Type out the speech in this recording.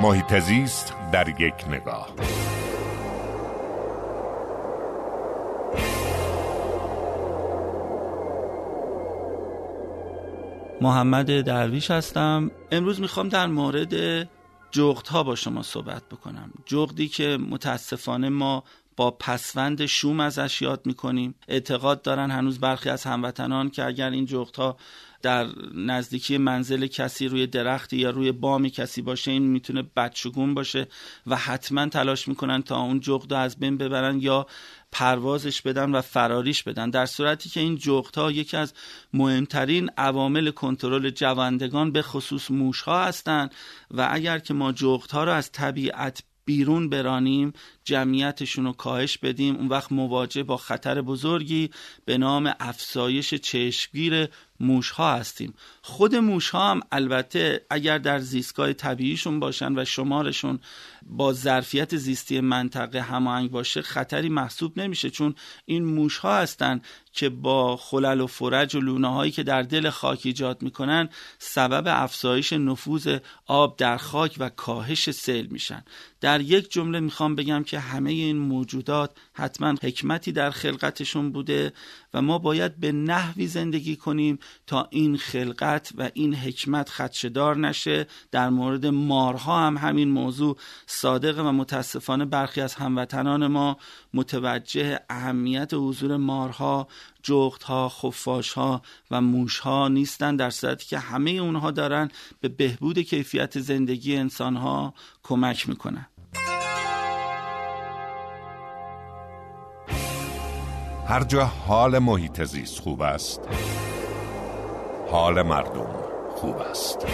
محیط زیست در یک نگاه. محمد درویش هستم. امروز می‌خوام در مورد جغت ها با شما صحبت بکنم. جغدی که متاسفانه ما با پسوند شوم ازش یاد می‌کنیم. اعتقاد دارن هنوز برخی از هموطنان که اگر این جغت ها در نزدیکی منزل کسی روی درختی یا روی بامی کسی باشه این می‌تونه بدشگون باشه و حتما تلاش می‌کنن تا اون جغد از بین ببرن یا پروازش بدن و فراریش بدن. در صورتی که این جغت یکی از مهمترین عوامل کنترل جوندگان به خصوص موش ها هستند و اگر که ما جغت ها رو از طبیعت بیرون برانیم جمعیتشون رو کاهش بدیم اون وقت مواجه با خطر بزرگی به نام افزایش چشمگیر موش ها هستیم. خود موش ها هم البته اگر در زیستگاه طبیعیشون باشن و شمارشون با ظرفیت زیستی منطقه هماهنگ باشه خطری محسوب نمیشه. چون این موش ها هستن که با خلل و فرج و لونه هایی که در دل خاک ایجاد می‌کنن سبب افزایش نفوذ آب در خاک و کاهش سیل میشن. در یک جمله می‌خوام بگم که همه این موجودات حتما حکمتی در خلقتشون بوده و ما باید به نحوی زندگی کنیم تا این خلقت و این حکمت خدشدار نشه. در مورد مارها هم همین موضوع صادقه و متاسفانه برخی از هموطنان ما متوجه اهمیت حضور مارها جغتها، خفاشها و موشها نیستن در صورتی که همه اونها دارن به بهبود کیفیت زندگی انسانها کمک می‌کنن. هر جا حال محیط زیست خوب است حال مردم خوب است.